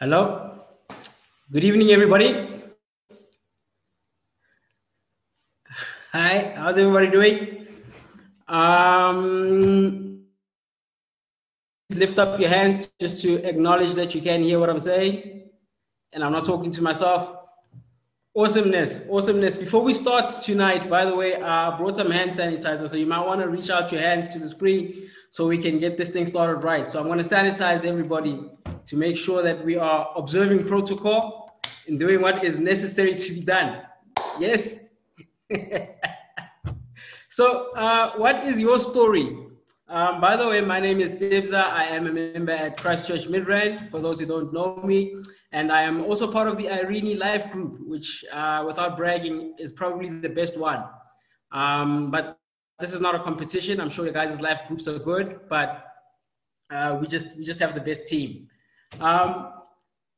Hello. Good evening, everybody. Hi, how's everybody doing? Um, lift up your hands just to acknowledge that you can hear what I'm saying. And I'm not talking to myself. Awesomeness, awesomeness. Before we start tonight, by the way, I brought some hand sanitizer. So you might want to reach out your hands to the screen so we can get this thing started right. So I'm going to sanitize everybody to make sure that we are observing protocol and doing what is necessary to be done. Yes. so, uh, what is your story? Um, by the way, my name is Dibza. I am a member at Christchurch Midrand, for those who don't know me. And I am also part of the Irene Life Group, which, uh, without bragging, is probably the best one. Um, but this is not a competition. I'm sure your guys' life groups are good, but uh, we just we just have the best team. Um,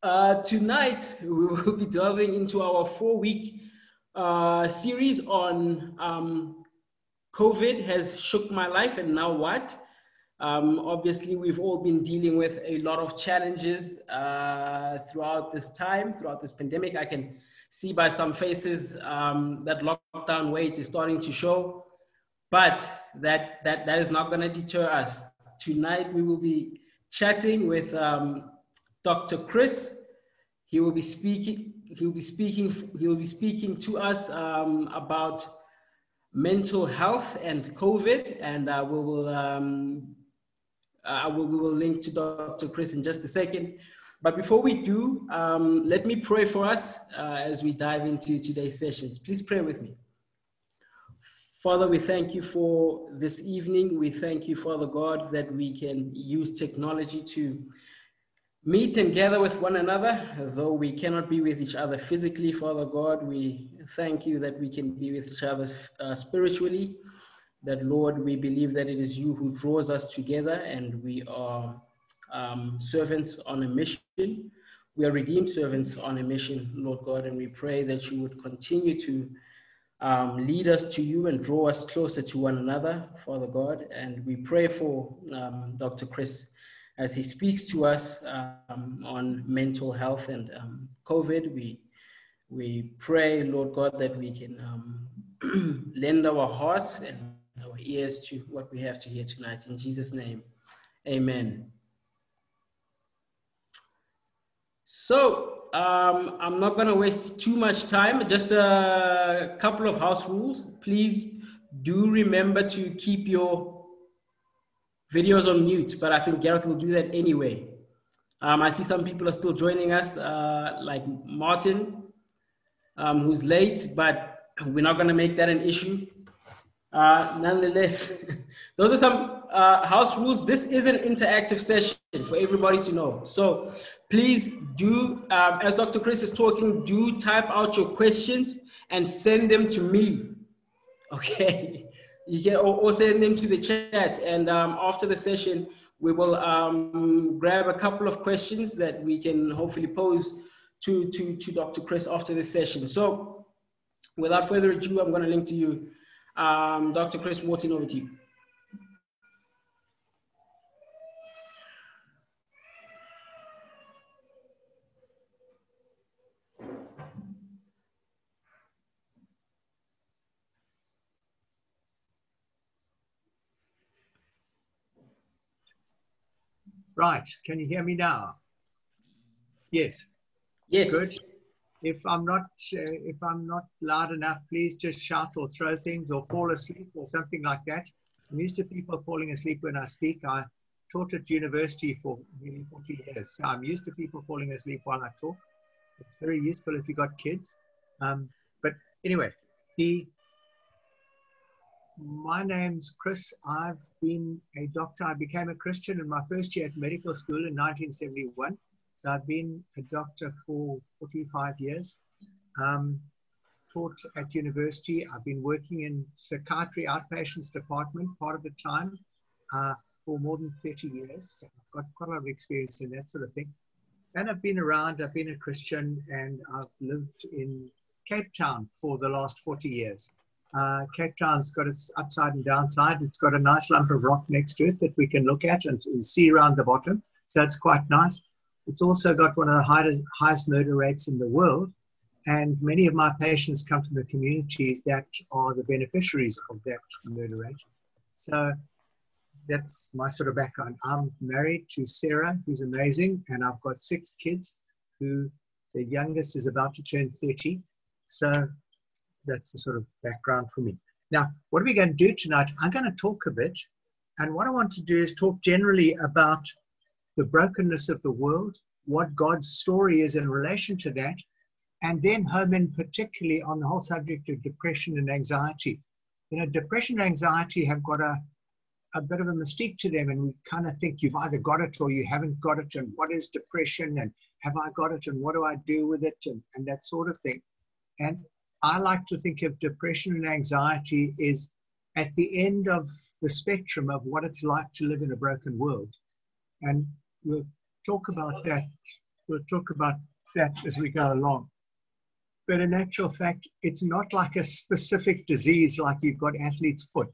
uh, tonight, we will be delving into our four week uh, series on um, COVID has shook my life, and now what? Um, obviously, we've all been dealing with a lot of challenges uh, throughout this time, throughout this pandemic. I can see by some faces um, that lockdown weight is starting to show, but that, that, that is not going to deter us. Tonight, we will be chatting with um, Dr. Chris. He will be speaking. He will be speaking. He will be speaking to us um, about mental health and COVID, and uh, we will. Uh, we will link to Dr. Chris in just a second. But before we do, um, let me pray for us uh, as we dive into today's sessions. Please pray with me. Father, we thank you for this evening. We thank you, Father God, that we can use technology to meet and gather with one another, though we cannot be with each other physically, Father God. We thank you that we can be with each other uh, spiritually. That, Lord, we believe that it is you who draws us together and we are um, servants on a mission. We are redeemed servants on a mission, Lord God, and we pray that you would continue to um, lead us to you and draw us closer to one another, Father God. And we pray for um, Dr. Chris as he speaks to us um, on mental health and um, COVID. We, we pray, Lord God, that we can um, lend our hearts and ears to what we have to hear tonight. In Jesus' name, amen. So, um, I'm not going to waste too much time. Just a couple of house rules. Please do remember to keep your videos on mute, but I think Gareth will do that anyway. Um, I see some people are still joining us, uh, like Martin, um, who's late, but we're not going to make that an issue. Uh, nonetheless, those are some uh, house rules. This is an interactive session for everybody to know. So please do, um, as Dr. Chris is talking, do type out your questions and send them to me. Okay you can or, send them to the chat and um, after the session we will um, grab a couple of questions that we can hopefully pose to, to, to Dr. Chris after this session. So without further ado, I'm going to link to you. Um, Dr. Chris Wharton, over to you. Right. Can you hear me now? Yes. Yes. Good. If I'm not if I'm not loud enough, please just shout or throw things or fall asleep or something like that. I'm used to people falling asleep when I speak. I taught at university for nearly 40 years, so I'm used to people falling asleep while I talk. It's very useful if you've got kids. Um, but anyway, the my name's Chris. I've been a doctor. I became a Christian in my first year at medical school in 1971. So I've been a doctor for 45 years. Um, taught at university. I've been working in psychiatry outpatients department part of the time uh, for more than 30 years. So I've got quite a lot of experience in that sort of thing. And I've been around. I've been a Christian and I've lived in Cape Town for the last 40 years. Uh, Cape Town's got its upside and downside. It's got a nice lump of rock next to it that we can look at and see around the bottom. So that's quite nice. It's also got one of the highest, highest murder rates in the world. And many of my patients come from the communities that are the beneficiaries of that murder rate. So that's my sort of background. I'm married to Sarah, who's amazing, and I've got six kids who the youngest is about to turn 30. So that's the sort of background for me. Now, what are we going to do tonight? I'm going to talk a bit. And what I want to do is talk generally about the brokenness of the world, what God's story is in relation to that, and then in particularly on the whole subject of depression and anxiety. You know, depression and anxiety have got a, a bit of a mystique to them, and we kind of think you've either got it or you haven't got it, and what is depression, and have I got it, and what do I do with it, and, and that sort of thing. And I like to think of depression and anxiety is at the end of the spectrum of what it's like to live in a broken world. And we'll talk about that. We'll talk about that as we go along. But in actual fact, it's not like a specific disease like you've got athlete's foot.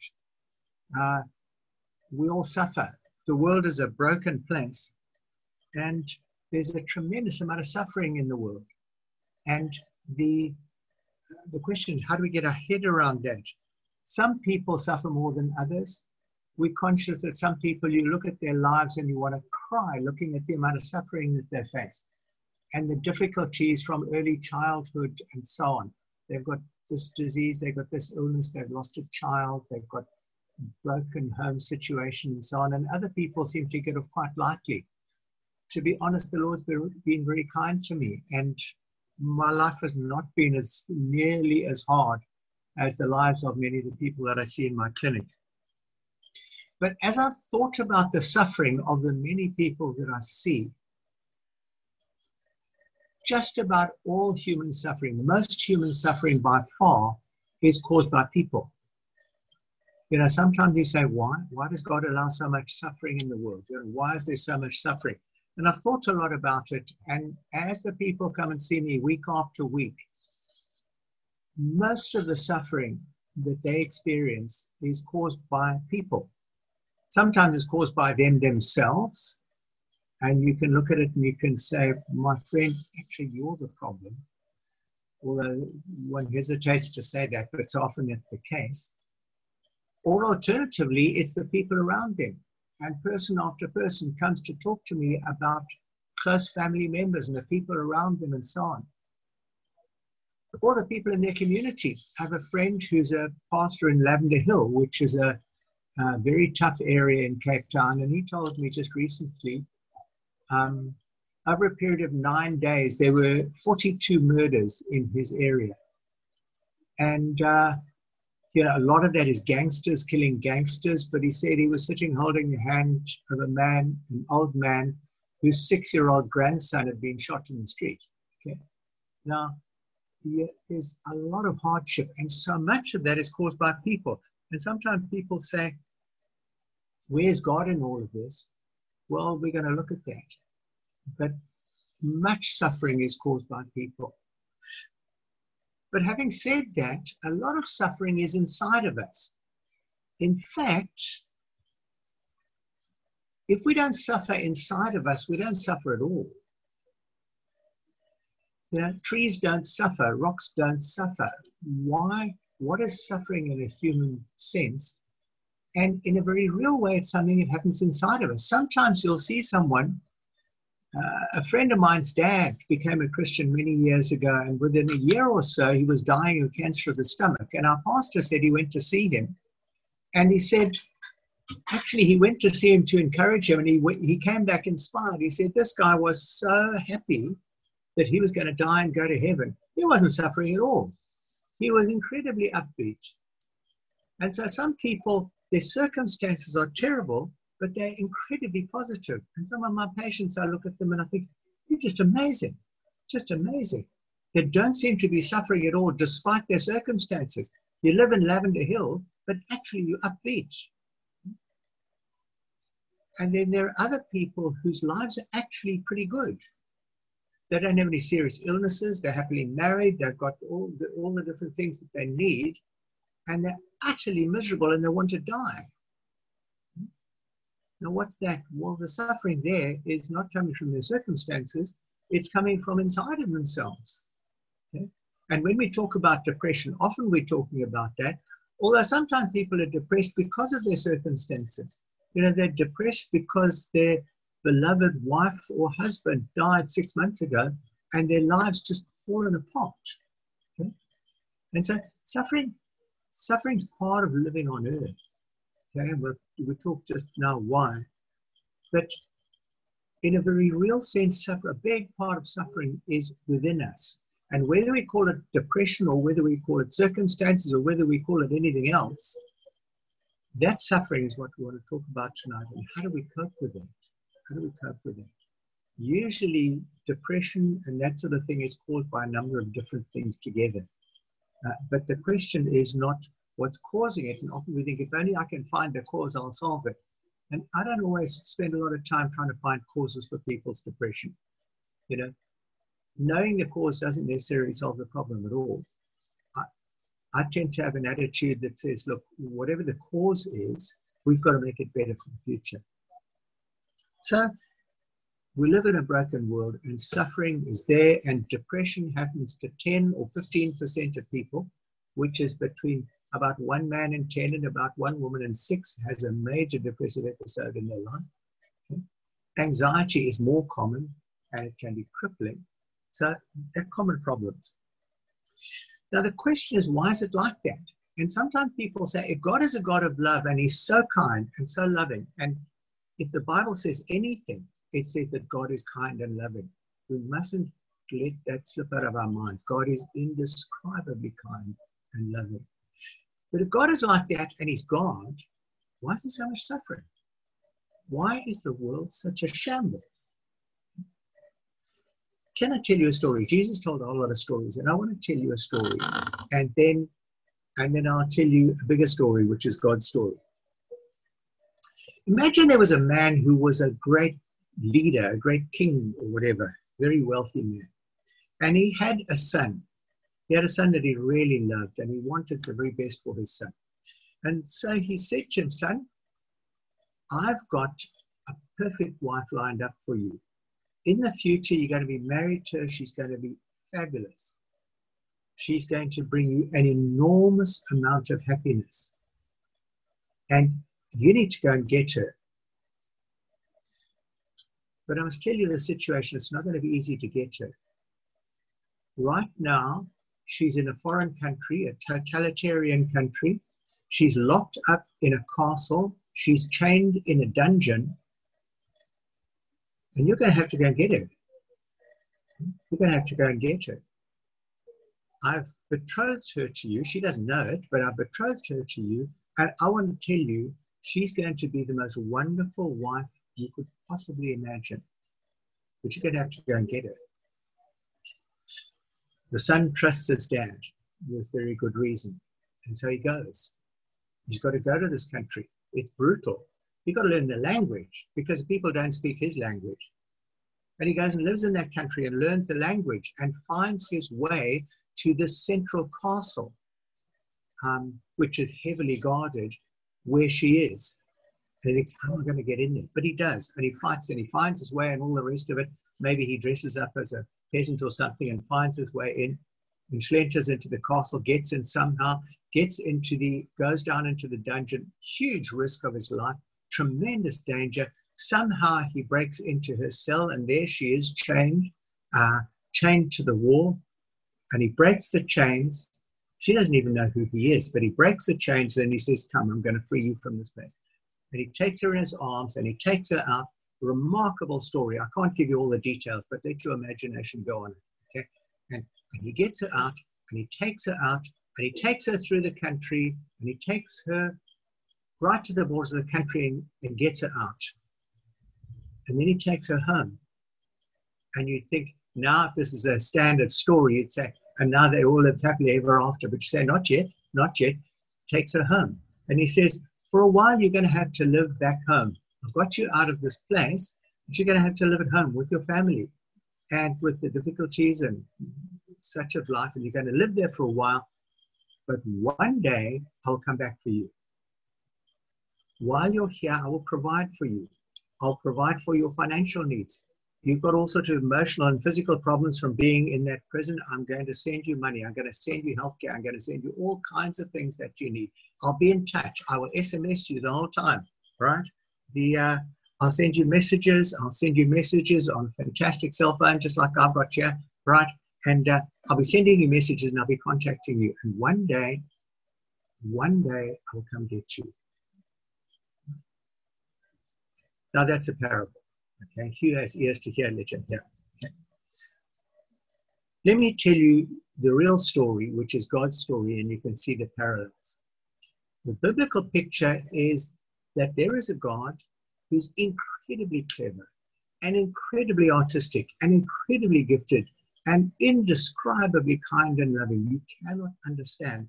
Uh, we all suffer. The world is a broken place, and there's a tremendous amount of suffering in the world. And the the question is, how do we get our head around that? Some people suffer more than others. We're conscious that some people, you look at their lives and you want to cry looking at the amount of suffering that they face and the difficulties from early childhood and so on. They've got this disease, they've got this illness, they've lost a child, they've got broken home situation and so on. And other people seem to get off quite lightly. To be honest, the Lord's been, been very kind to me, and my life has not been as nearly as hard as the lives of many of the people that I see in my clinic. But as I've thought about the suffering of the many people that I see, just about all human suffering, the most human suffering by far is caused by people. You know, sometimes you say, why? Why does God allow so much suffering in the world? You know, why is there so much suffering? And I've thought a lot about it. And as the people come and see me week after week, most of the suffering that they experience is caused by people. Sometimes it's caused by them themselves, and you can look at it and you can say, my friend, actually, you're the problem. Although one hesitates to say that, but so often that's the case. Or alternatively, it's the people around them. And person after person comes to talk to me about close family members and the people around them and so on. Or the people in their community. Have a friend who's a pastor in Lavender Hill, which is a, a very tough area in Cape Town. And he told me just recently um, over a period of nine days, there were 42 murders in his area. And, uh, you know, a lot of that is gangsters killing gangsters, but he said he was sitting holding the hand of a man, an old man, whose six year old grandson had been shot in the street. Okay. Now, there's a lot of hardship, and so much of that is caused by people. And sometimes people say, Where's God in all of this? Well, we're going to look at that. But much suffering is caused by people. But having said that, a lot of suffering is inside of us. In fact, if we don't suffer inside of us, we don't suffer at all. You know, trees don't suffer, rocks don't suffer. Why? What is suffering in a human sense? And in a very real way, it's something that happens inside of us. Sometimes you'll see someone, uh, a friend of mine's dad became a Christian many years ago, and within a year or so, he was dying of cancer of the stomach. And our pastor said he went to see him, and he said, actually, he went to see him to encourage him, and he he came back inspired. He said this guy was so happy that he was going to die and go to heaven. He wasn't suffering at all. He was incredibly upbeat. And so some people their circumstances are terrible, but they're incredibly positive. And some of my patients, I look at them and I think, you're just amazing, just amazing. They don't seem to be suffering at all despite their circumstances. You live in Lavender Hill, but actually you're upbeat. And then there are other people whose lives are actually pretty good. They don't have any serious illnesses. They're happily married. They've got all the, all the different things that they need and they're utterly miserable and they want to die. Now, what's that? Well, the suffering there is not coming from their circumstances, it's coming from inside of themselves. Okay? And when we talk about depression, often we're talking about that, although sometimes people are depressed because of their circumstances. You know, they're depressed because their beloved wife or husband died six months ago and their lives just fallen apart. Okay? And so suffering, suffering is part of living on earth. Okay, and we talked just now why. But in a very real sense, suffer, a big part of suffering is within us. And whether we call it depression or whether we call it circumstances or whether we call it anything else, that suffering is what we want to talk about tonight. And how do we cope with it? How do we cope with it? Usually, depression and that sort of thing is caused by a number of different things together. Uh, but the question is not what's causing it. And often we think, if only I can find the cause, I'll solve it. And I don't always spend a lot of time trying to find causes for people's depression. You know, knowing the cause doesn't necessarily solve the problem at all. I, I tend to have an attitude that says, look, whatever the cause is, we've got to make it better for the future. So we live in a broken world and suffering is there and depression happens to 10 or 15% of people, which is between about one man in 10 and about one woman in six has a major depressive episode in their life. Anxiety is more common and it can be crippling. So they're common problems. Now the question is, why is it like that? And sometimes people say, if God is a God of love and he's so kind and so loving, and if the Bible says anything, it says that God is kind and loving. We mustn't let that slip out of our minds. God is indescribably kind and loving. But if God is like that and He's God, why is there so much suffering? Why is the world such a shambles? Can I tell you a story? Jesus told a whole lot of stories, and I want to tell you a story, and then and then I'll tell you a bigger story, which is God's story. Imagine there was a man who was a great leader, a great king or whatever, very wealthy man. And he had a son. He had a son that he really loved and he wanted the very best for his son. And so he said to him, Son, I've got a perfect wife lined up for you. In the future, you're going to be married to her. She's going to be fabulous. She's going to bring you an enormous amount of happiness. And you need to go and get her. But I must tell you the situation, it's not going to be easy to get her. Right now, She's in a foreign country, a totalitarian country. She's locked up in a castle. She's chained in a dungeon. And you're going to have to go and get her. You're going to have to go and get her. I've betrothed her to you. She doesn't know it, but I've betrothed her to you. And I want to tell you, she's going to be the most wonderful wife you could possibly imagine. But going to have to go and get it. The son trusts his dad with very good reason. And so he goes. He's got to go to this country. It's brutal. He's got to learn the language because people don't speak his language. And he goes and lives in that country and learns the language and finds his way to this central castle, um, which is heavily guarded, where she is. And he thinks, how am I going to get in there? But he does, and he fights and he finds his way and all the rest of it. Maybe he dresses up as a peasant or something and finds his way in and slenters into the castle, gets in somehow, gets into the, goes down into the dungeon, huge risk of his life, tremendous danger. Somehow he breaks into her cell and there she is chained, uh, chained to the wall. And he breaks the chains. She doesn't even know who he is, but he breaks the chains and he says, Come, I'm going to free you from this place. And he takes her in his arms and he takes her out remarkable story. I can't give you all the details, but let your imagination go on. Okay? And, and he gets her out, and he takes her out, and he takes her through the country, and he takes her right to the borders of the country and, and gets her out. And then he takes her home. And you think, now if this is a standard story, you'd say, and now they all lived happily ever after. But you say, not yet, not yet. Takes her home. And he says, for a while, you're going to have to live back home. I've got you out of this place, but you're going to have to live at home with your family and with the difficulties and such of life, and you're going to live there for a while. But one day I'll come back for you. While you're here, I will provide for you. I'll provide for your financial needs. You've got all sorts of emotional and physical problems from being in that prison. I'm going to send you money. I'm going to send you healthcare. I'm going to send you all kinds of things that you need. I'll be in touch. I will SMS you the whole time, right? The uh, I'll send you messages. I'll send you messages on a fantastic cell phone, just like I've got here, right? And uh, I'll be sending you messages and I'll be contacting you. And one day, one day, I'll come get you. Now that's a parable. Okay, to hear, let him hear. Okay. Let me tell you the real story, which is God's story, and you can see the parallels. The biblical picture is that there is a God who's incredibly clever and incredibly artistic and incredibly gifted and indescribably kind and loving. You cannot understand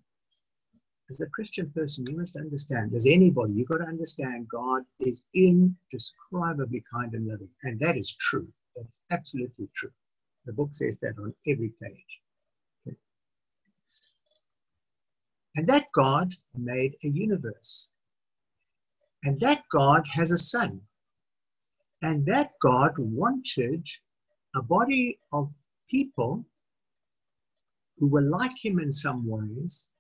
as a Christian person, you must understand, as anybody, you've got to understand God is indescribably kind and loving. And that is true. That is absolutely true. The book says that on every page. Okay. And that God made a universe. And that God has a son. And that God wanted a body of people who were like him in some ways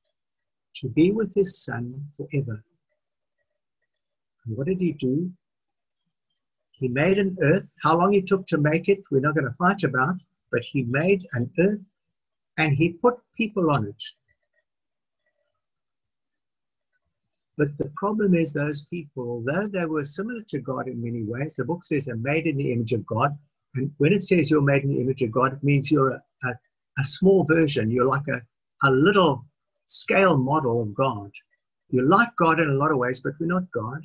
to be with his son forever. And what did he do? He made an earth. How long it took to make it, we're not going to fight about, but he made an earth and he put people on it. But the problem is, those people, although they were similar to God in many ways, the book says they're made in the image of God. And when it says you're made in the image of God, it means you're a, a, a small version. You're like a, a little scale model of God. You're like God in a lot of ways, but we're not God.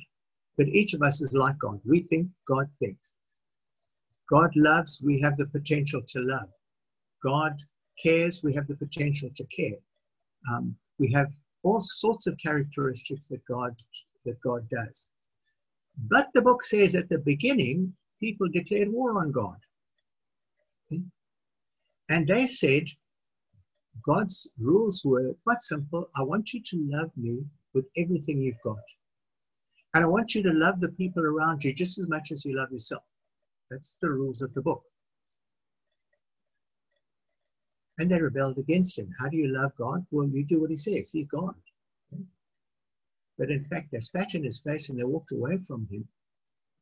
But each of us is like God. We think, God thinks. God loves, we have the potential to love. God cares, we have the potential to care. Um, we have all sorts of characteristics that God that God does. But the book says at the beginning, people declared war on God. And they said, God's rules were quite simple. I want you to love me with everything you've got. And I want you to love the people around you just as much as you love yourself. That's the rules of the book. And they rebelled against him. How do you love God? Well, you do what he says. He's God. But in fact, they spat in his face and they walked away from him.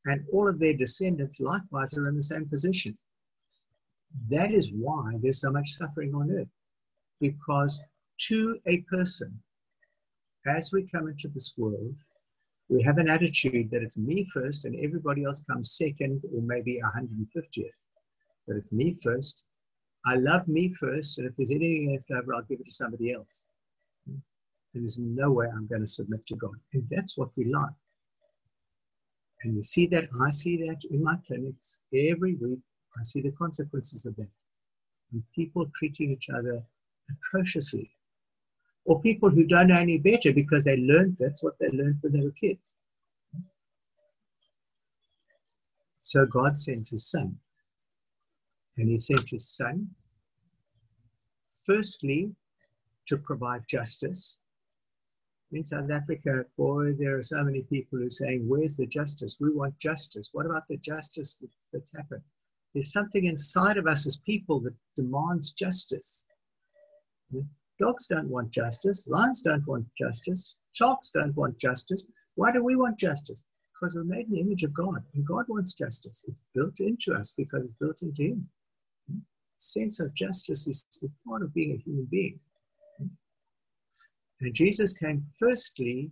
And all of their descendants likewise are in the same position. That is why there's so much suffering on earth because to a person, as we come into this world, we have an attitude that it's me first and everybody else comes second or maybe 150th. But it's me first. I love me first, and if there's anything left over, I'll give it to somebody else. And there's no way I'm going to submit to God. And that's what we like. And you see that, I see that in my clinics every week. I see the consequences of that. And people treating each other atrociously. Or people who don't know any better because they learned that's what they learned when they were kids. So God sends his son. And he sent his son, firstly, to provide justice. In South Africa, boy, there are so many people who are saying, Where's the justice? We want justice. What about the justice that's happened? There's something inside of us as people that demands justice. Dogs don't want justice. Lions don't want justice. Sharks don't want justice. Why do we want justice? Because we're made in the image of God, and God wants justice. It's built into us because it's built into Him. Sense of justice is part of being a human being. And Jesus came firstly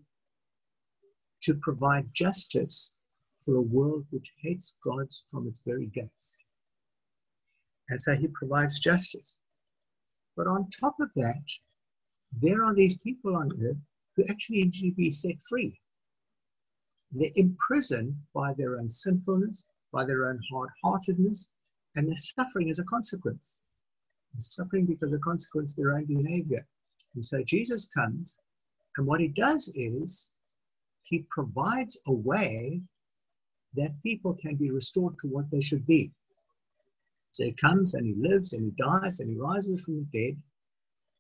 to provide justice for a world which hates God from its very gates. And so he provides justice. But on top of that, there are these people on earth who actually need to be set free. They're imprisoned by their own sinfulness, by their own hard heartedness, and they're suffering as a consequence. They're suffering because of consequence of their own behavior. And so Jesus comes, and what he does is he provides a way that people can be restored to what they should be. So he comes and he lives and he dies and he rises from the dead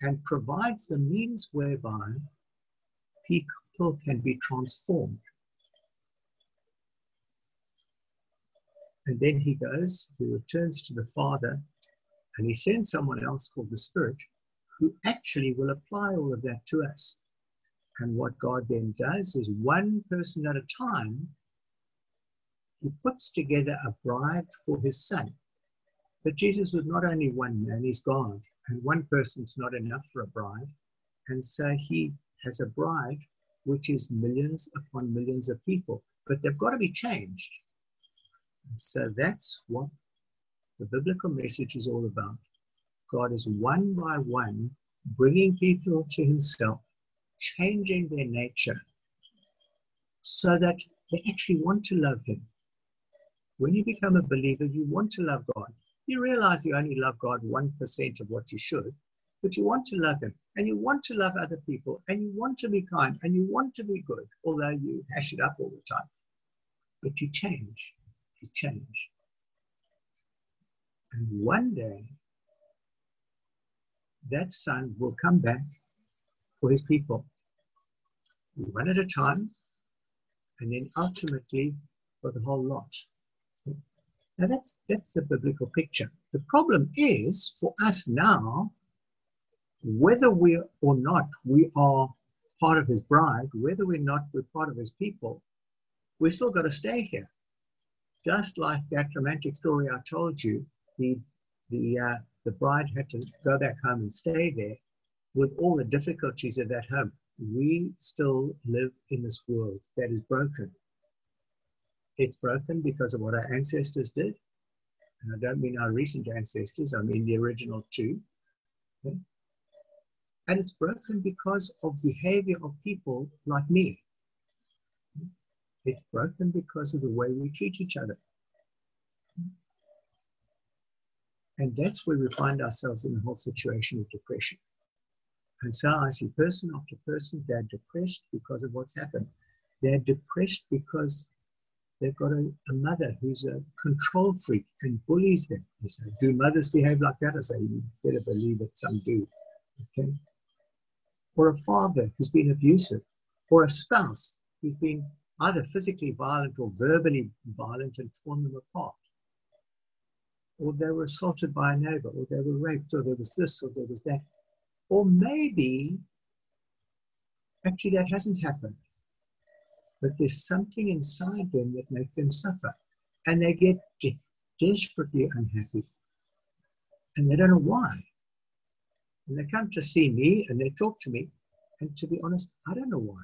and provides the means whereby people can be transformed. And then he goes, he returns to the Father, and he sends someone else called the Spirit who actually will apply all of that to us. And what God then does is one person at a time, he puts together a bride for his son. But Jesus was not only one man, he's God. And one person's not enough for a bride. And so he has a bride which is millions upon millions of people. But they've got to be changed. And so that's what the biblical message is all about. God is one by one bringing people to himself, changing their nature so that they actually want to love him. When you become a believer, you want to love God. You realize you only love God 1% of what you should, but you want to love him and you want to love other people and you want to be kind and you want to be good, although you hash it up all the time. But you change, you change. And one day, that son will come back for his people, one at a time, and then ultimately for the whole lot. Now that's that's the biblical picture. The problem is for us now, whether we or not we are part of his bride, whether we're not we're part of his people, we're still got to stay here. Just like that romantic story I told you, the the uh, the bride had to go back home and stay there with all the difficulties of that home. We still live in this world that is broken. It's broken because of what our ancestors did. And I don't mean our recent ancestors, I mean the original two. Okay? And it's broken because of behavior of people like me. It's broken because of the way we treat each other. And that's where we find ourselves in the whole situation of depression. And so I see person after person, they're depressed because of what's happened. They're depressed because they've got a, a mother who's a control freak and bullies them. You say, do mothers behave like that? I say, you better believe it, some do. Okay? Or a father who's been abusive, or a spouse who's been either physically violent or verbally violent and torn them apart or they were assaulted by a neighbor, or they were raped, or there was this, or there was that. Or maybe actually that hasn't happened. But there's something inside them that makes them suffer. And they get de- desperately unhappy. And they don't know why. And they come to see me and they talk to me. And to be honest, I don't know why.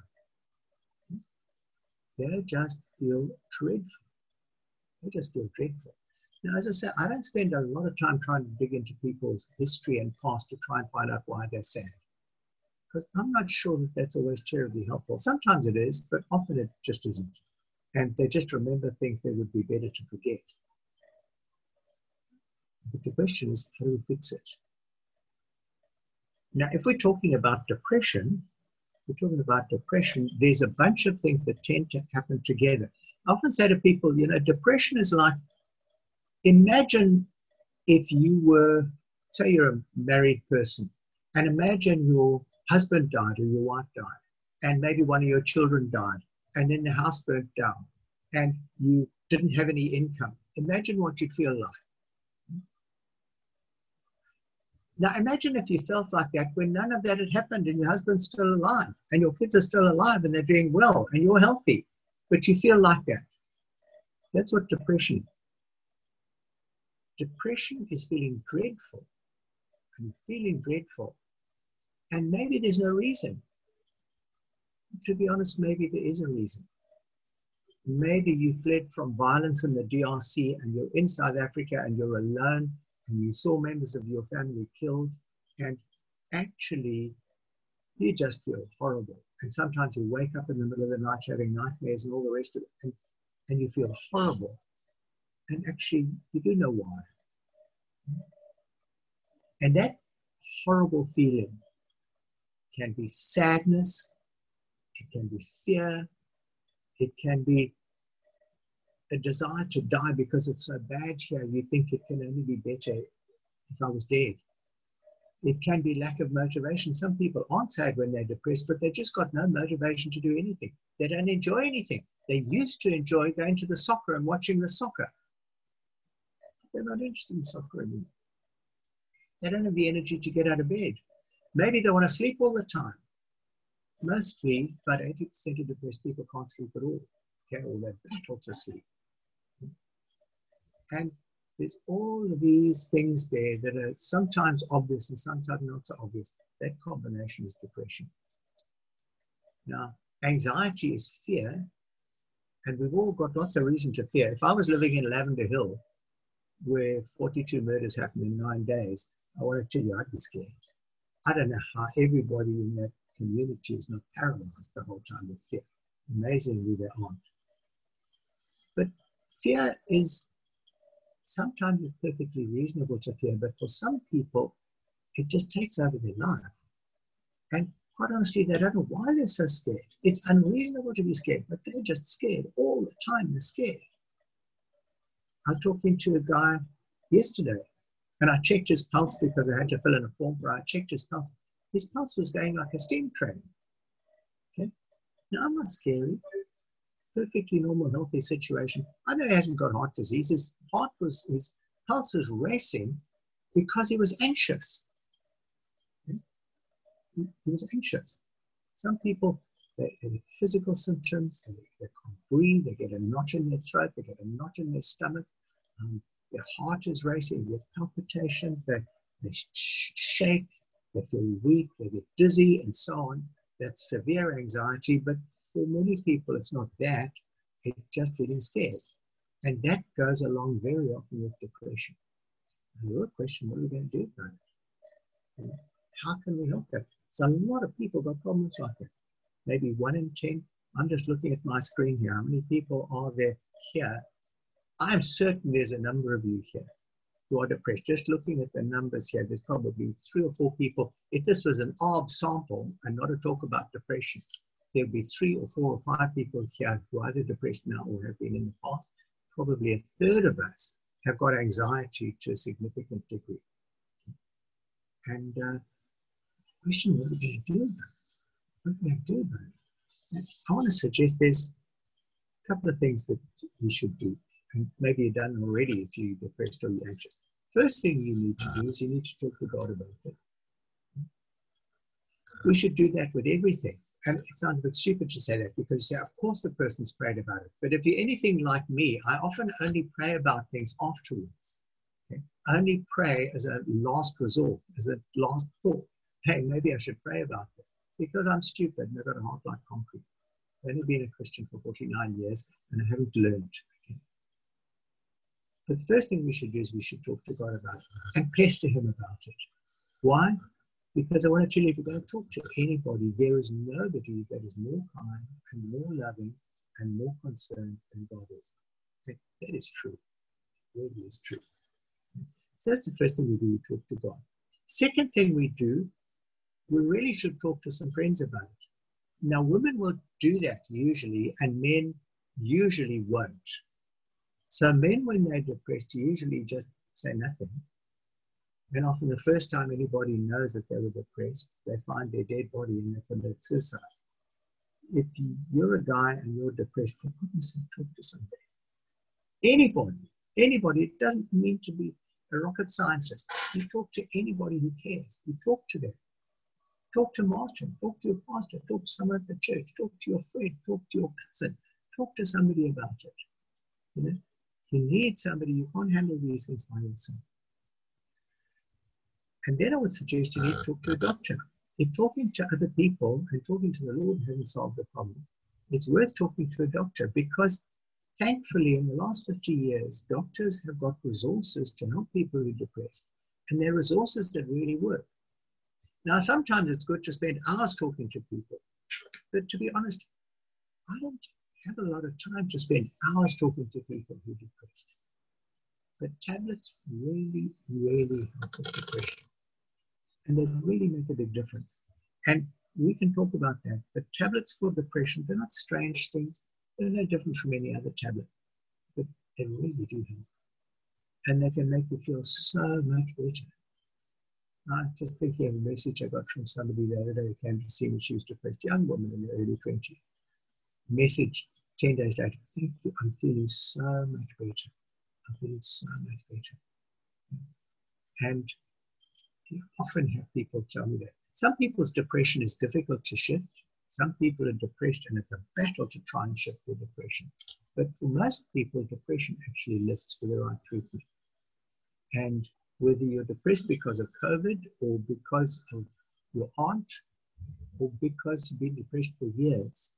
They just feel dreadful. They just feel dreadful. Now, as I said, I don't spend a lot of time trying to dig into people's history and past to try and find out why they're sad. Because I'm not sure that that's always terribly helpful. Sometimes it is, but often it just isn't. And they just remember things they would be better to forget. But the question is, how do we fix it? Now, if we're talking about depression, we're talking about depression, there's a bunch of things that tend to happen together. I often say to people, you know, depression is like imagine if you were, say, you're a married person, and imagine your husband died or your wife died, and maybe one of your children died, and then the house burnt down, and you didn't have any income. Imagine what you'd feel like. Now, imagine if you felt like that when none of that had happened and your husband's still alive and your kids are still alive and they're doing well and you're healthy, but you feel like that. That's what depression is. Depression is feeling dreadful and feeling dreadful. And maybe there's no reason. To be honest, maybe there is a reason. Maybe you fled from violence in the DRC and you're in South Africa and you're alone and you saw members of your family killed and actually you just feel horrible. And sometimes you wake up in the middle of the night having nightmares and all the rest of it, and, and you feel horrible. And actually, you do know why. And that horrible feeling can be sadness, it can be fear, it can be a desire to die because it's so bad here, you think it can only be better if I was dead. It can be lack of motivation. Some people aren't sad when they're depressed, but they just got no motivation to do anything. They don't enjoy anything. They used to enjoy going to the soccer and watching the soccer. They're not interested in soccer anymore. They don't have the energy to get out of bed. Maybe they want to sleep all the time. Mostly, about 80% of depressed people can't sleep at all. Okay, or they're battle to sleep. And there's all these things there that are sometimes obvious and sometimes not so obvious. That combination is depression. Now, anxiety is fear, and we've all got lots of reason to fear. If I was living in Lavender Hill, where 42 murders happened in nine days, I want to tell you, I'd be scared. I don't know how everybody in that community is not paralyzed the whole time with fear. Amazingly, they aren't. But fear is sometimes it's perfectly reasonable to fear, but for some people, it just takes over their life. And quite honestly, they don't know why they're so scared. It's unreasonable to be scared, but they're just scared all the time. They're scared. I was talking to a guy yesterday, and I checked his pulse because I had to fill in a form for. I checked his pulse. His pulse was going like a steam train. Okay, now I'm not scary perfectly normal, healthy situation. I know he hasn't got heart disease. His heart was, his pulse was racing because he was anxious. He was anxious. Some people, they, have physical symptoms, they, they, can't breathe, they get a knot in their throat, they get a knot in their stomach, um, their heart is racing, get palpitations, they, they sh- shake, they feel weak, they get dizzy, and so on. That's severe anxiety, but for many people, it's not that, it's just feeling scared. And that goes along very often with depression. And your question, what are we going to do about it? And how can we help that? So a lot of people got problems like that. Maybe one in 10. I'm just looking at my screen here. How many people are there here? I'm certain there's a number of you here who are depressed. Just looking at the numbers here, there's probably three or four people. If this was an ARB sample and not a talk about depression, there'd be three or four or five people here who are either depressed now or have been in the past. Probably a third of us have got anxiety to a significant degree. And uh, question, what are we going to do about it? What are we going to do about it? I want to suggest there's a couple of things that you should do. And maybe you've done already if you're depressed or you're anxious. First thing you need to do is you need to talk to God about it. We should do that with everything. And it sounds a bit stupid to say that because, yeah, of course, the person's prayed about it. But if you're anything like me, I often only pray about things afterwards. Okay? I only pray as a last resort, as a last thought. Hey, maybe I should pray about this because I'm stupid and I've got a heart like concrete. I've only been a Christian for 49 years and I haven't learned. The first thing we should do is we should talk to God about it and pester Him about it. Why? Because I want to tell you, if you're going to talk to anybody, there is nobody that is more kind and more loving and more concerned than God is. that, that is true. It really is true. So that's the first thing we do, we talk to God. Second thing we do, we really should talk to some friends about it. Now, women will do that usually, and men usually won't. So, men, when they're depressed, usually just say nothing and often the first time anybody knows that they were depressed, they find their dead body and they commit suicide. If you're a guy and you're depressed, for goodness sake, talk to somebody. Anybody, anybody, it doesn't mean to be a rocket scientist. You talk to anybody who cares. You talk to them. Talk to Martin, talk to your pastor, talk to someone at the church, talk to your friend, talk to your cousin, talk to somebody about it. You know, you need somebody, you can't handle these things by yourself. And then I would suggest you need ah, to talk to a doctor. If talking to other people and talking to the Lord hasn't solved the problem, it's worth talking to a doctor because thankfully in the last 50 years, doctors have got resources to help people who are depressed. And they're resources that really work. Now, sometimes it's good to spend hours talking to people. But to be honest, I don't have a lot of time to spend hours talking to people who are depressed. But tablets really, really help with depression and they really make a big difference. And we can talk about that. But tablets for depression, they're not strange things. They're no different from any other tablet, but they really do help. And they can make you feel so much better. I'm just thinking of a message I got from somebody the other day who came to see me. She was depressed, young woman in the early 20s. Message 10 days later, thank you, I'm feeling so much better. I feel so much better. And you often have people tell me that. Some people's depression is difficult to shift. Some people are depressed and it's a battle to try and shift their depression. But for most people, depression actually lifts with the right treatment. And whether you're depressed because of COVID or because of your aunt or because you've been depressed for years,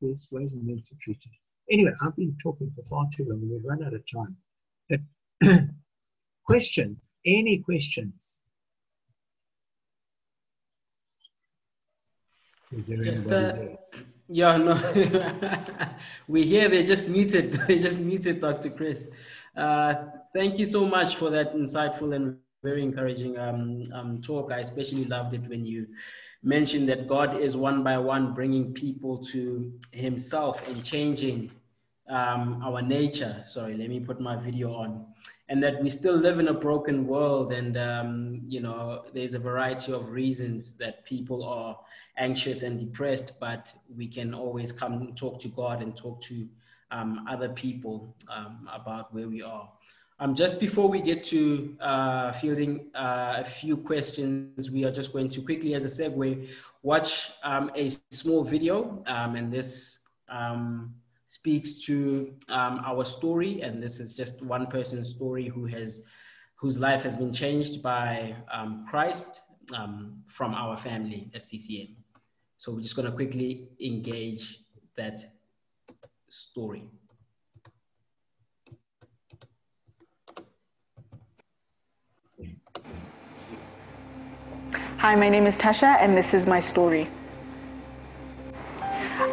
there's ways and means to treat it. Anyway, I've been talking for far too long. We've run out of time. But questions? Any questions? Is there Just, anybody uh, there? Yeah, no, we hear they're just muted. They just muted Dr. Chris. Uh, thank you so much for that insightful and very encouraging um, um, talk. I especially loved it when you mentioned that God is one by one bringing people to Himself and changing um, our nature. Sorry, let me put my video on. And that we still live in a broken world, and um, you know, there's a variety of reasons that people are anxious and depressed, but we can always come talk to God and talk to um, other people um, about where we are. Um, just before we get to uh, fielding uh, a few questions, we are just going to quickly, as a segue, watch um, a small video, um, and this um, speaks to um, our story. And this is just one person's story who has, whose life has been changed by um, Christ from our family at CCM. So we're just going to quickly engage that story. Hi, my name is Tasha, and this is my story.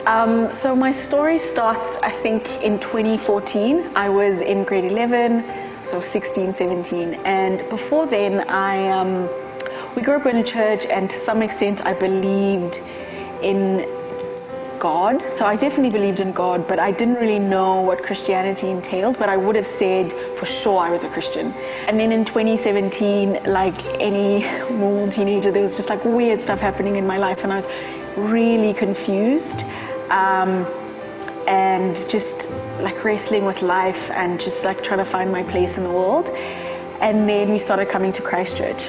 Um, so, my story starts, I think, in 2014. I was in grade 11, so 16, 17. And before then, I um, we grew up in a church, and to some extent, I believed in God. So I definitely believed in God, but I didn't really know what Christianity entailed. But I would have said for sure I was a Christian. And then in 2017, like any normal teenager, there was just like weird stuff happening in my life, and I was really confused. Um, and just like wrestling with life and just like trying to find my place in the world. And then we started coming to Christ Church.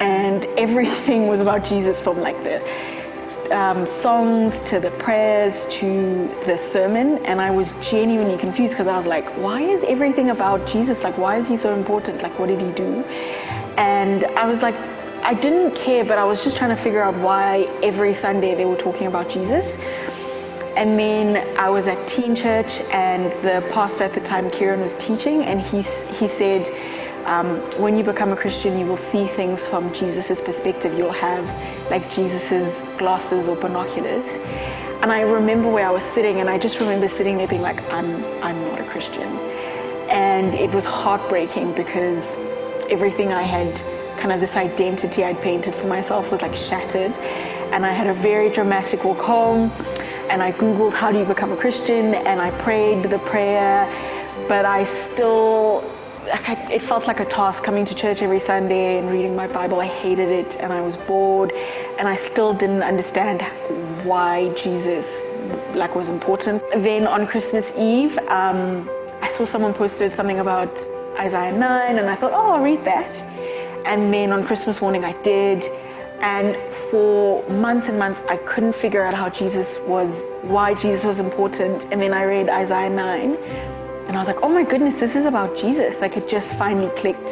And everything was about Jesus from like the um, songs to the prayers to the sermon, and I was genuinely confused because I was like, why is everything about Jesus? Like, why is he so important? Like, what did he do? And I was like, I didn't care, but I was just trying to figure out why every Sunday they were talking about Jesus. And then I was at teen church, and the pastor at the time, Kieran, was teaching, and he, he said, um, when you become a Christian, you will see things from Jesus' perspective. You'll have like Jesus' glasses or binoculars. And I remember where I was sitting, and I just remember sitting there being like, I'm, I'm not a Christian. And it was heartbreaking because everything I had, kind of this identity I'd painted for myself, was like shattered. And I had a very dramatic walk home, and I Googled, How do you become a Christian? And I prayed the prayer, but I still it felt like a task coming to church every Sunday and reading my Bible. I hated it and I was bored, and I still didn't understand why Jesus like was important. Then on Christmas Eve, um, I saw someone posted something about Isaiah 9, and I thought, oh, I'll read that. And then on Christmas morning, I did. And for months and months, I couldn't figure out how Jesus was, why Jesus was important. And then I read Isaiah 9, and I was like, oh my goodness, this is about Jesus. Like it just finally clicked.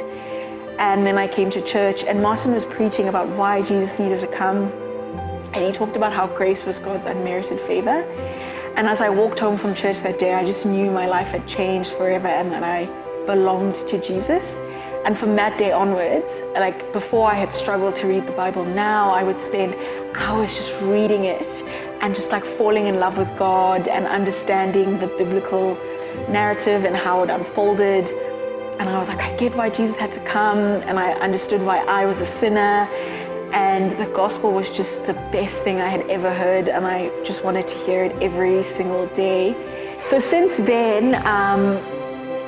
And then I came to church, and Martin was preaching about why Jesus needed to come. And he talked about how grace was God's unmerited favor. And as I walked home from church that day, I just knew my life had changed forever and that I belonged to Jesus. And from that day onwards, like before I had struggled to read the Bible, now I would spend hours just reading it and just like falling in love with God and understanding the biblical narrative and how it unfolded. And I was like, I get why Jesus had to come, and I understood why I was a sinner. And the gospel was just the best thing I had ever heard, and I just wanted to hear it every single day. So since then, um,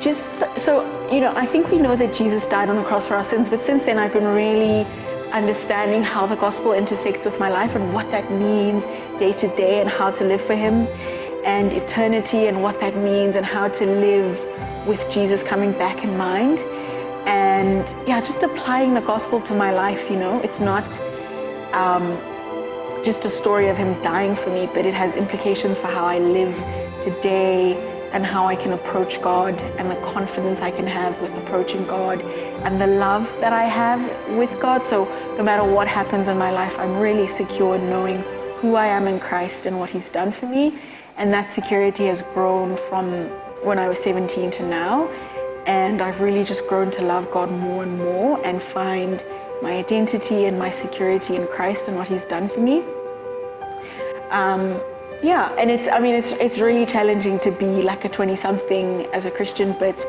just so you know, I think we know that Jesus died on the cross for our sins, but since then I've been really understanding how the gospel intersects with my life and what that means day to day and how to live for Him and eternity and what that means and how to live with Jesus coming back in mind. And yeah, just applying the gospel to my life, you know, it's not um, just a story of him dying for me, but it has implications for how I live today and how I can approach God and the confidence I can have with approaching God and the love that I have with God. So no matter what happens in my life, I'm really secure knowing who I am in Christ and what He's done for me. And that security has grown from when I was 17 to now. And I've really just grown to love God more and more and find my identity and my security in Christ and what He's done for me. Um, yeah, and it's I mean it's it's really challenging to be like a 20 something as a Christian, but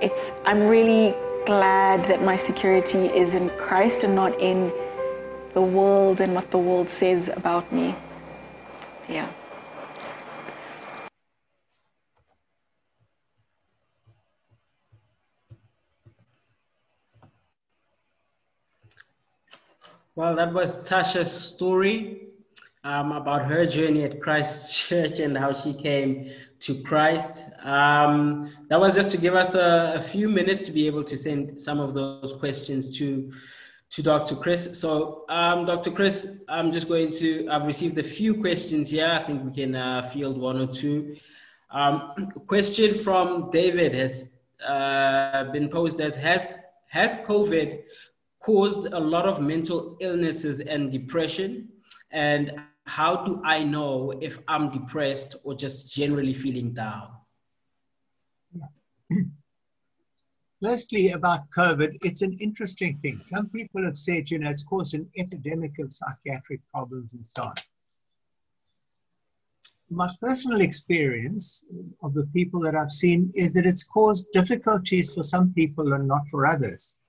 it's I'm really glad that my security is in Christ and not in the world and what the world says about me. Yeah. Well, that was Tasha's story um, about her journey at Christ Church and how she came to Christ. Um, that was just to give us a, a, few minutes to be able to send some of those questions to to Dr. Chris. So, um, Dr. Chris, I'm just going to. I've received a few questions here. I think we can uh, field one or two. Um, question from David has uh, been posed as has has COVID caused a lot of mental illnesses and depression and how do I know if I'm depressed or just generally feeling down? Firstly, about COVID, it's an interesting thing. Some people have said, you know, it's caused an epidemic of psychiatric problems and so on. My personal experience of the people that I've seen is that it's caused difficulties for some people and not for others.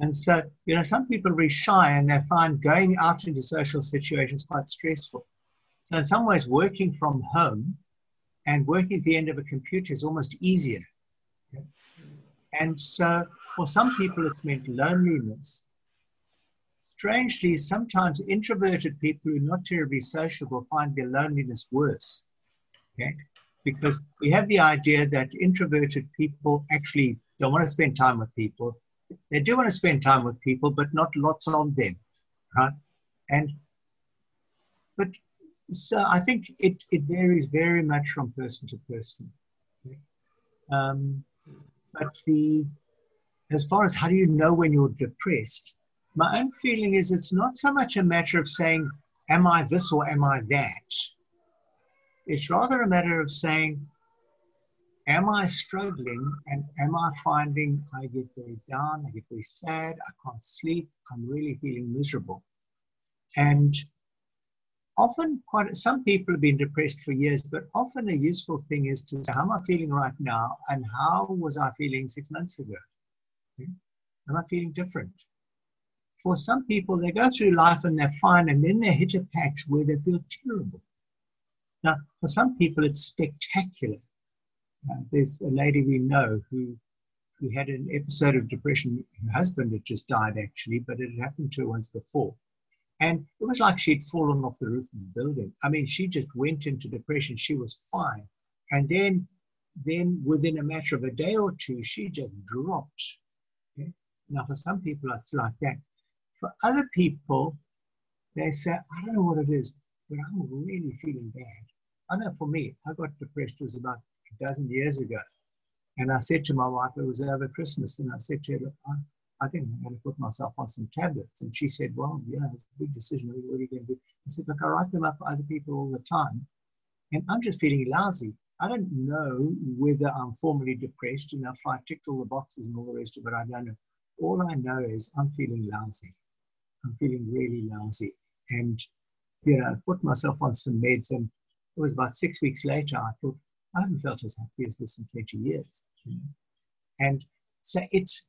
And so, you know, some people are very shy and they find going out into social situations quite stressful. So, in some ways, working from home and working at the end of a computer is almost easier. And so, for some people, it's meant loneliness. Strangely, sometimes introverted people who are not terribly sociable find their loneliness worse. Okay? Because we have the idea that introverted people actually don't want to spend time with people they do want to spend time with people, but not lots of them, right? And but so I think it, it varies very much from person to person. Um, but the as far as how do you know when you're depressed, my own feeling is it's not so much a matter of saying, am I this or am I that? It's rather a matter of saying, am I struggling and am I finding I get very down, I get very sad, I can't sleep, I'm really feeling miserable. And often quite some people have been depressed for years, but often a useful thing is to say, how am I feeling right now and how was I feeling six months ago? Hmm? Am I feeling different? For some people, they go through life and they're fine, and then they hit a patch where they feel terrible. Now, for some people, it's spectacular uh, there's a lady we know who who had an episode of depression. Her husband had just died actually, but it had happened to her once before. And it was like she'd fallen off the roof of the building. I mean, she just went into depression. She was fine. And then, then within a matter of a day or two, she just dropped. Okay? Now, for some people, it's like that. For other people, they say, I don't know what it is, but I'm really feeling bad. I know for me, I got depressed, it was about a dozen years ago. And I said to my wife, it was over Christmas, and I said to her, I, I think I'm going to put myself on some tablets. And she said, Well, yeah, it's a big decision. What are you going to do? I said, Look, I write them up for other people all the time. And I'm just feeling lousy. I don't know whether I'm formally depressed and if I ticked all the boxes and all the rest of it. I don't know. All I know is I'm feeling lousy. I'm feeling really lousy. And, you know, I put myself on some meds. And it was about six weeks later, I thought, I haven't felt as happy as this in 20 years. And so it's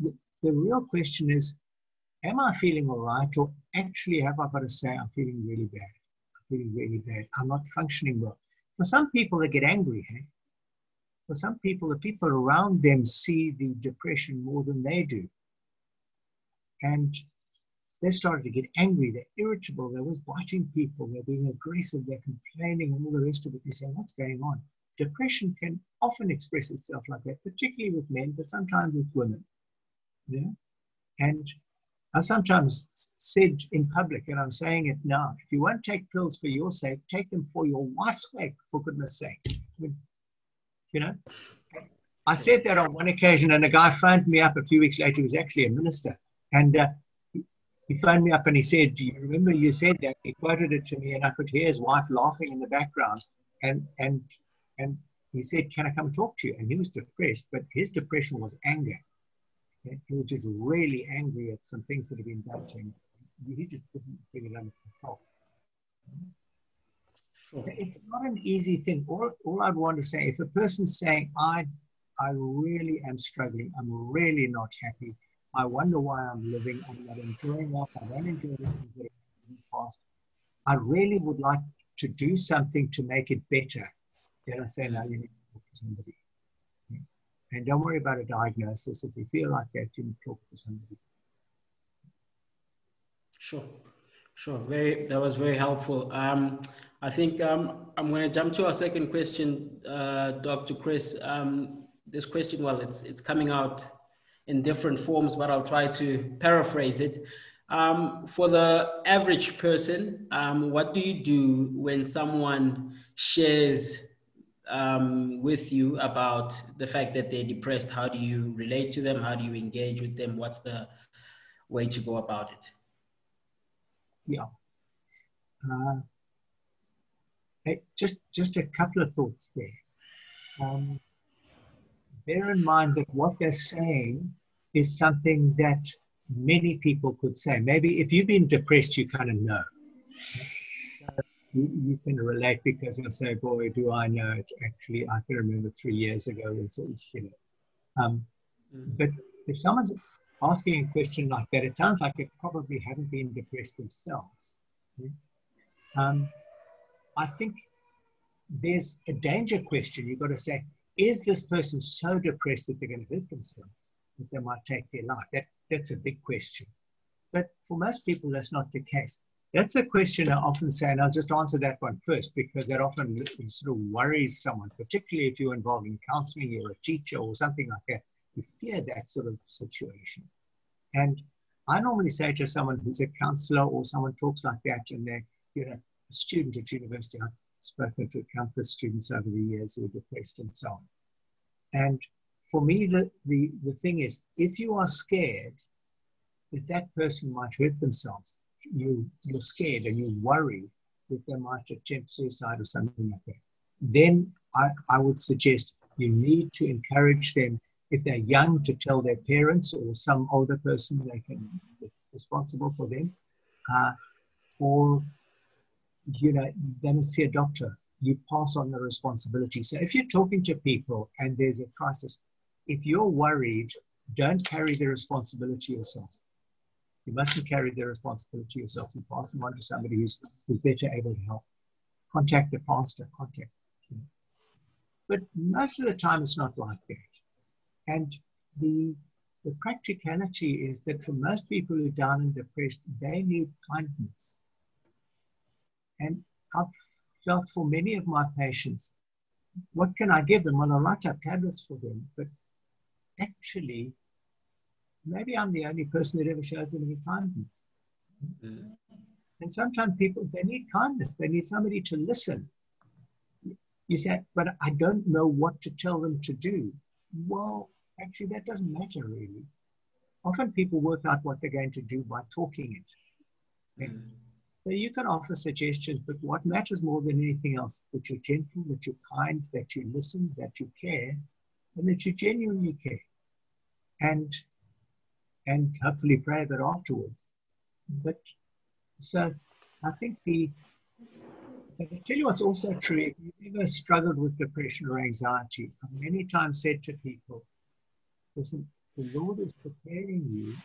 the, the real question is, am I feeling all right? Or actually have I got to say I'm feeling really bad? I'm feeling really bad. I'm not functioning well. For some people, they get angry. Hey? For some people, the people around them see the depression more than they do. And they started to get angry, they're irritable, they're always biting people, they're being aggressive, they're complaining, and all the rest of it. They say, What's going on? depression can often express itself like that, particularly with men, but sometimes with women. Yeah? And I sometimes said in public, and I'm saying it now, if you won't take pills for your sake, take them for your wife's sake, for goodness sake. You know? I said that on one occasion, and a guy phoned me up a few weeks later. He was actually a minister. And uh, he phoned me up and he said, Do you remember you said that? He quoted it to me, and I could hear his wife laughing in the background. And, and, and he said, Can I come talk to you? And he was depressed, but his depression was anger. He was just really angry at some things that had been done to him. He just couldn't bring it under control. Sure. It's not an easy thing. All, all I'd want to say, if a person's saying, I, I really am struggling, I'm really not happy, I wonder why I'm living, I'm not enjoying life, I don't enjoy past, I really would like to do something to make it better. Then I say, no, you need to talk to somebody. And don't worry about a diagnosis. If you feel like that, you need to talk to somebody. Sure, sure. Very, that was very helpful. Um, I think um, I'm going to jump to our second question, uh, Dr. Chris. Um, this question, well, it's it's coming out in different forms, but I'll try to paraphrase it. Um, for the average person, um, what do you do when someone shares um, with you about the fact that they're depressed? How do you relate to them? How do you engage with them? What's the way to go about it? Yeah. Uh, hey, just just a couple of thoughts there. Bear in mind that what they're saying is something that many people could say. Maybe if you've been depressed, you kind of know you, you can relate because you'll say, boy, do I know it. Actually, I can remember three years ago when it was, you know. Um, mm-hmm. But if someone's asking a question like that, it sounds like they probably haven't been depressed themselves. Um, I think there's a danger question. You've got to say, is this person so depressed that they're going to hurt themselves, that they might take their life? That, that's a big question. But for most people, that's not the case. That's a question I often say, and I'll just answer that one first because that often sort of worries someone, particularly if you're involved in counseling, you're a teacher or something like that. You fear that sort of situation. And I normally say to someone who's a counselor or someone talks like that, and they're you know, a student at university, I've spoken to campus students over the years who are depressed and so on. And for me, the, the, the thing is, if you are scared that that person might hurt themselves, you you're scared and you worry that they might attempt suicide or something like that, then I, I would suggest you need to encourage them if they're young to tell their parents or some older person they can be responsible for them, uh, or you know, then see a doctor. You pass on the responsibility. So if you're talking to people and there's a crisis, if you're worried, don't carry the responsibility yourself. You mustn't carry the responsibility yourself. You pass them on to somebody who's, who's better able to help. Contact the pastor, contact. You know. But most of the time, it's not like that. And the, the practicality is that for most people who are down and depressed, they need kindness. And I've felt for many of my patients, what can I give them? Well, I write up tablets for them, but actually, maybe I'm the only person that ever shows them any kindness. Mm. And sometimes people, they need kindness, they need somebody to listen. You say, but I don't know what to tell them to do. Well, actually, that doesn't matter really. Often people work out what they're going to do by talking it. Mm. So you can offer suggestions, but what matters more than anything else, that you're gentle, that you're kind, that you listen, that you care, and that you genuinely care. And and hopefully pray that afterwards. But so I think the I tell you what's also true. If you've ever struggled with depression or anxiety, I've many times said to people, listen, the Lord is preparing you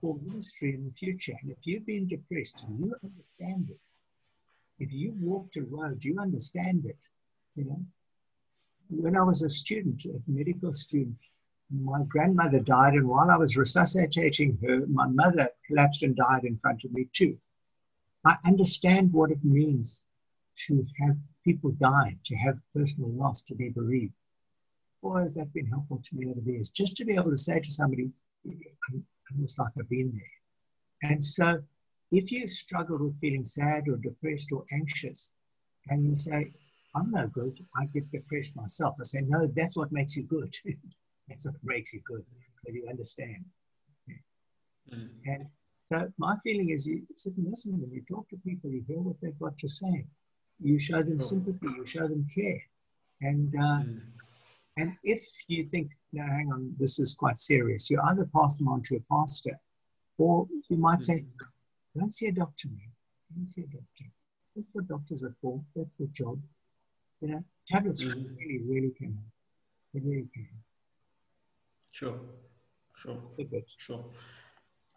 for ministry in the future. And if you've been depressed, you understand it. If you've walked a road, you understand it. You know, when I was a student, a medical student, my grandmother died, and while I was resuscitating her, my mother collapsed and died in front of me too. I understand what it means to have people die, to have personal loss, to be bereaved. Boy, has that been helpful to me over the years. Just to be able to say to somebody, almost like I've been there. And so if you struggle with feeling sad or depressed or anxious, and you say, I'm no good, I get depressed myself. I say, no, that's what makes you good. that's what makes you good, because you understand. Mm. And so my feeling is you sit and listen and you talk to people, you hear what they've got to say. You show them sympathy, you show them care. And uh, mm. And if you think, no, hang on, this is quite serious, you either pass them on to a pastor, or you might say, go and see a doctor, man. And see a doctor. That's what doctors are for. That's their job. You know, tablets mm. really, really can. They really can. Sure. Sure. Sure.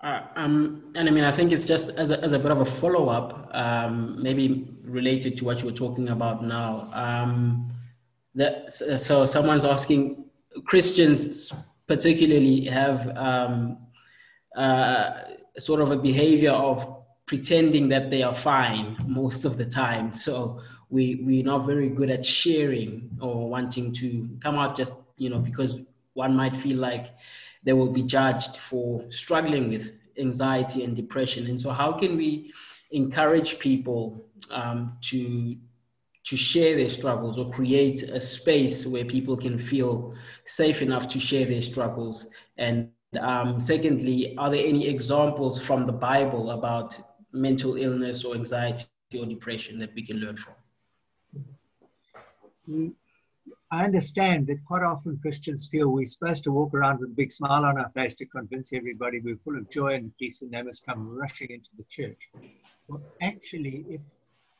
Uh, um, and I mean, I think it's just as a, as a bit of a follow up, um, maybe related to what you were talking about now. Um, that, so someone's asking Christians particularly have um, uh, sort of a behavior of pretending that they are fine most of the time. So we we're not very good at sharing or wanting to come out just you know because one might feel like they will be judged for struggling with anxiety and depression. And so, how can we encourage people um, to to share their struggles or create a space where people can feel safe enough to share their struggles? And um, secondly, are there any examples from the Bible about mental illness or anxiety or depression that we can learn from? I understand that quite often Christians feel we're supposed to walk around with a big smile on our face to convince everybody we're full of joy and peace and they must come rushing into the church. Well, actually, if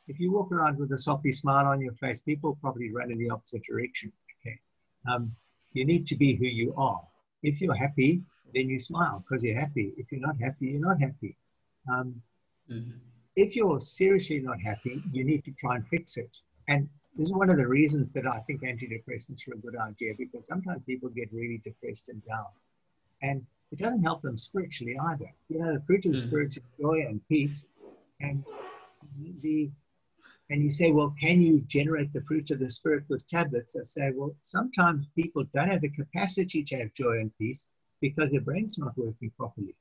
if you walk around with a soppy smile on your face, people probably run in the opposite direction. Okay, um, you need to be who you are. If you're happy, then you smile because you're happy. If you're not happy, you're not happy. Um, mm-hmm. If you're seriously not happy, you need to try and fix it. And this is one of the reasons that I think antidepressants are a good idea because sometimes people get really depressed and down. And it doesn't help them spiritually either. You know, the fruit of the mm. spirit is joy and peace. And the and you say, well, can you generate the fruit of the spirit with tablets? I say, well, sometimes people don't have the capacity to have joy and peace because their brain's not working properly.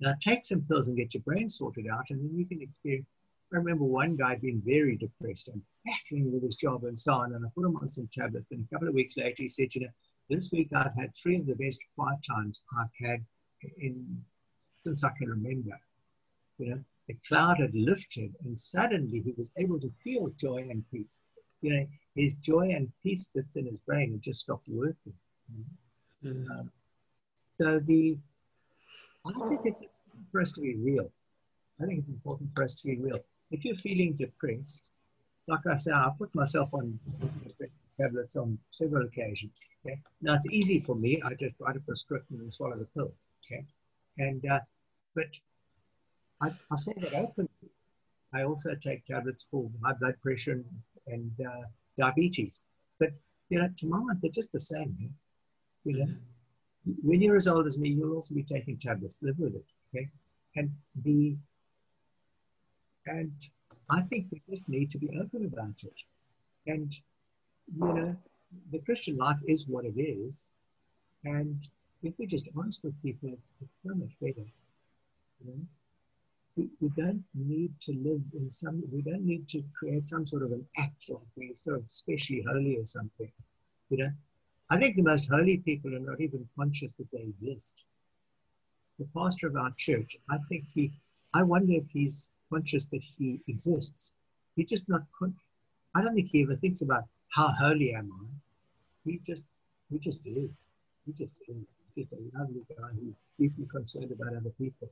Now take some pills and get your brain sorted out, and then you can experience I remember one guy being very depressed and battling with his job and so on. And I put him on some tablets. And a couple of weeks later, he said, You know, this week I've had three of the best quiet times I've had in since I can remember. You know, the cloud had lifted and suddenly he was able to feel joy and peace. You know, his joy and peace bits in his brain had just stopped working. Mm-hmm. Um, so the, I think it's for us to be real. I think it's important for us to be real if you're feeling depressed, like I say, I put myself on tablets on several occasions. Okay, now it's easy for me. I just write a prescription and swallow the pills. Okay, and uh, but I, I say that openly. I also take tablets for high blood pressure and, uh, diabetes. But you know, to my mind, they're just the same. You know, when you're as old as me, you'll also be taking tablets. Live with it. Okay, and the and I think we just need to be open about it. And, you know, the Christian life is what it is. And if we're just honest with people, it's, it's so much better. You know? We, don't need to live in some, we don't need to create some sort of an act like we're sort of especially holy or something. You know, I think the most holy people are not even conscious that they exist. The pastor of our church, I think he, I wonder if he's conscious that he exists. He's just not. Con- I don't think he ever thinks about how holy am I. He just, he just is. He just is. He's just a lovely guy who's deeply concerned about other people,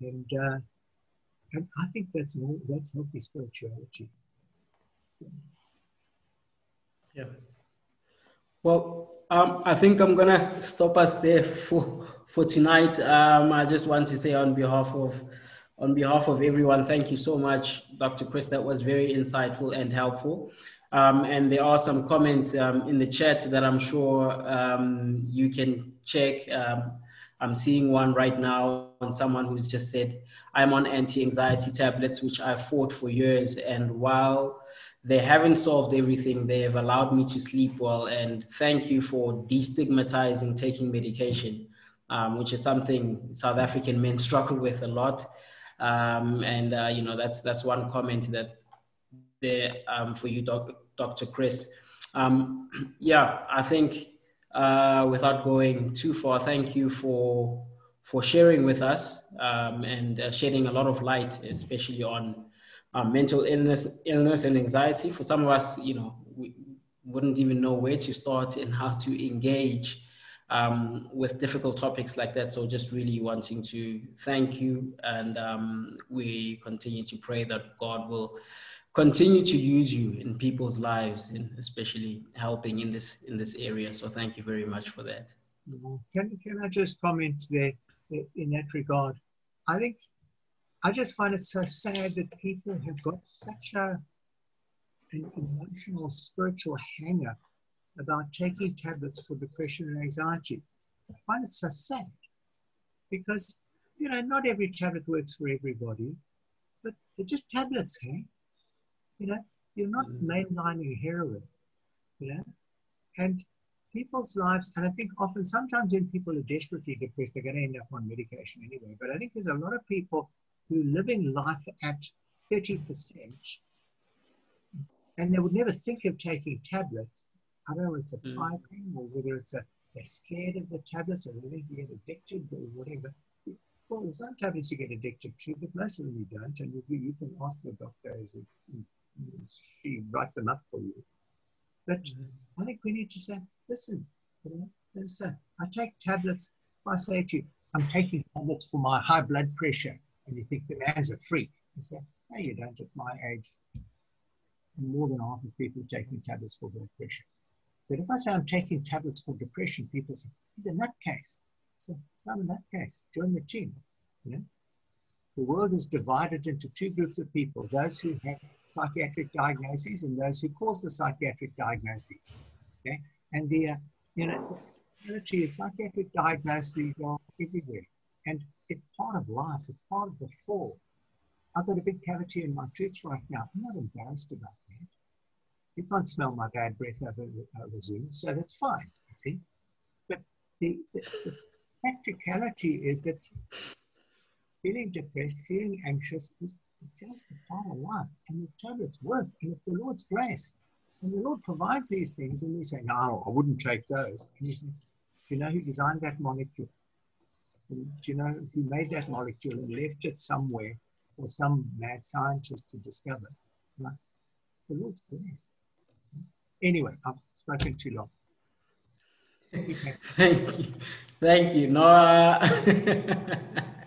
and uh, and I think that's that's healthy spirituality. Yeah. Well, um, I think I'm gonna stop us there for for tonight. Um, I just want to say on behalf of on behalf of everyone, thank you so much, Dr. Chris. That was very insightful and helpful. Um, and there are some comments um, in the chat that I'm sure um, you can check. I'm seeing one right now on someone who's just said, I'm on anti anxiety tablets, which I fought for years. And while they haven't solved everything. They have allowed me to sleep well. And thank you for destigmatizing taking medication, um, which is something South African men struggle with a lot. Um, and uh, you know that's that's one comment that there um, for you, Dr. Dr. Chris. Um, yeah, I think uh, without going too far, thank you for for sharing with us um, and uh, shedding a lot of light, especially on uh, mental illness, illness and anxiety. For some of us, you know, we wouldn't even know where to start and how to engage um, with difficult topics like that. So just really wanting to thank you, and um, we continue to pray that God will continue to use you in people's lives, and especially helping in this in this area. So thank you very much for that. Mm-hmm. Can can I just comment there in that regard? I think I just find it so sad that people have got such a an emotional, spiritual hanger about taking tablets for depression and anxiety. I find it so sad because, you know, not every tablet works for everybody, but they're just tablets, hey? You know, you're not mm. mainlining heroin, you know? And people's lives, and I think often, sometimes when people are desperately depressed, they're going to end up on medication anyway. But I think there's a lot of people who are living life at 30%, and they would never think of taking tablets I don't know if it's a mm. thing or whether it's a they're scared of the tablets or they get addicted or whatever. Well, there's some tablets you get addicted to, but most of them you don't. And you, you can ask the doctor as if she writes them up for you. But mm I think we need to say, listen, you know, as I say, I take tablets. If I say to you, I'm taking tablets for my high blood pressure, and you think the man's a freak, you say, no, you don't at my age. More than half of people are taking tablets for blood pressure. But if I say I'm taking tablets for depression, people say, he's a nutcase. So, so I'm a nutcase. Join the team. You know? The world is divided into two groups of people, those who have psychiatric diagnoses and those who cause the psychiatric diagnoses. Okay? And the, uh, you know, the reality is psychiatric diagnoses are everywhere. And it's part of life. It's part of the fall. I've got a big cavity in my tooth right now. I'm not embarrassed about that. You can't smell my bad breath over, over Zoom, so that's fine, you see. But the, the, the practicality is that feeling depressed, feeling anxious is just a part of life. And the tablets work, and it's the Lord's grace. And the Lord provides these things, and we say, No, I wouldn't take those. And you say, Do you know who designed that molecule? And do you know who made that molecule and left it somewhere for some mad scientist to discover? Right? It's the Lord's grace. Anyway, I've spoken too long. Thank you. Thank you. No, uh,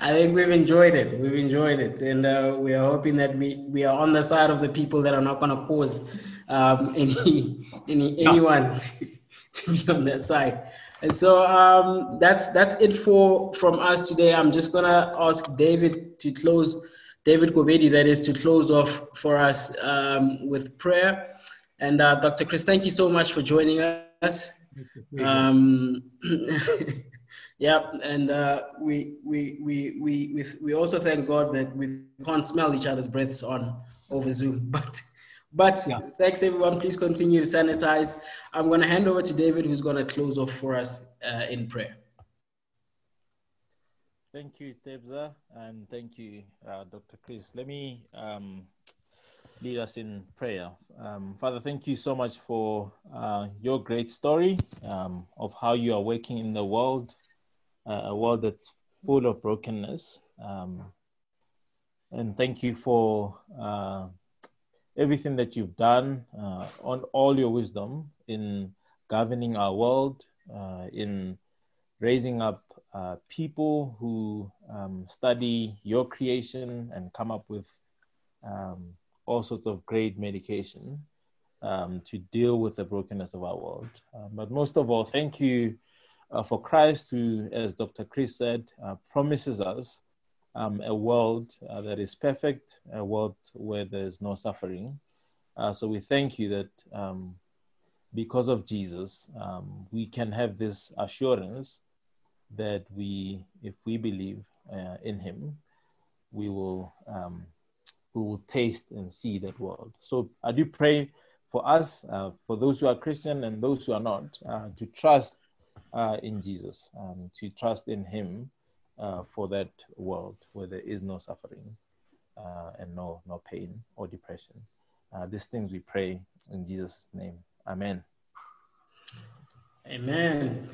I think we've enjoyed it. We've enjoyed it. And uh, we are hoping that we, we are on the side of the people that are not going to cause um, any, any anyone to, to, be on that side. And so um, that's that's it for from us today. I'm just gonna ask David to close, David Gobedi, that is to close off for us um, with prayer. And uh, Dr. Chris, thank you so much for joining us. Um, yeah, and uh, we, we, we, we, we, we also thank God that we can't smell each other's breaths on over Zoom. But, but yeah. thanks everyone. Please continue to sanitize. I'm going to hand over to David, who's going to close off for us uh, in prayer. Thank you, Tebza, and thank you, uh, Dr. Chris. Let me um, lead us in prayer. Um, Father, thank you so much for uh, your great story um, of how you are working in the world, a world that's full of brokenness. Um, and thank you for uh, everything that you've done, uh, on all your wisdom in governing our world, uh, in raising up uh, people who um, study your creation and come up with um, all sorts of great medication um, to deal with the brokenness of our world. Um, but most of all, thank you uh, for Christ, who, as Dr. Chris said, uh, promises us um, a world uh, that is perfect, a world where there's no suffering. Uh, so we thank you that um, because of Jesus, um, we can have this assurance that we, if we believe uh, in Him, we will um, we will taste and see that world. So I do pray for us, uh, for those who are Christian and those who are not, to trust uh, in Jesus, um, to trust in Him uh, for that world where there is no suffering uh, and no no pain or depression. Uh, these things we pray in Jesus' name. Amen. Amen.